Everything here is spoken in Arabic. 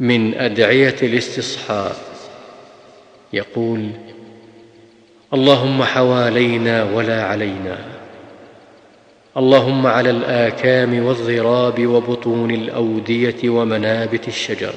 من أدعية الاستصحاء. يقول اللهم حوالينا ولا علينا. اللهم على الآكام والضراب وبطون الأودية ومنابت الشجر.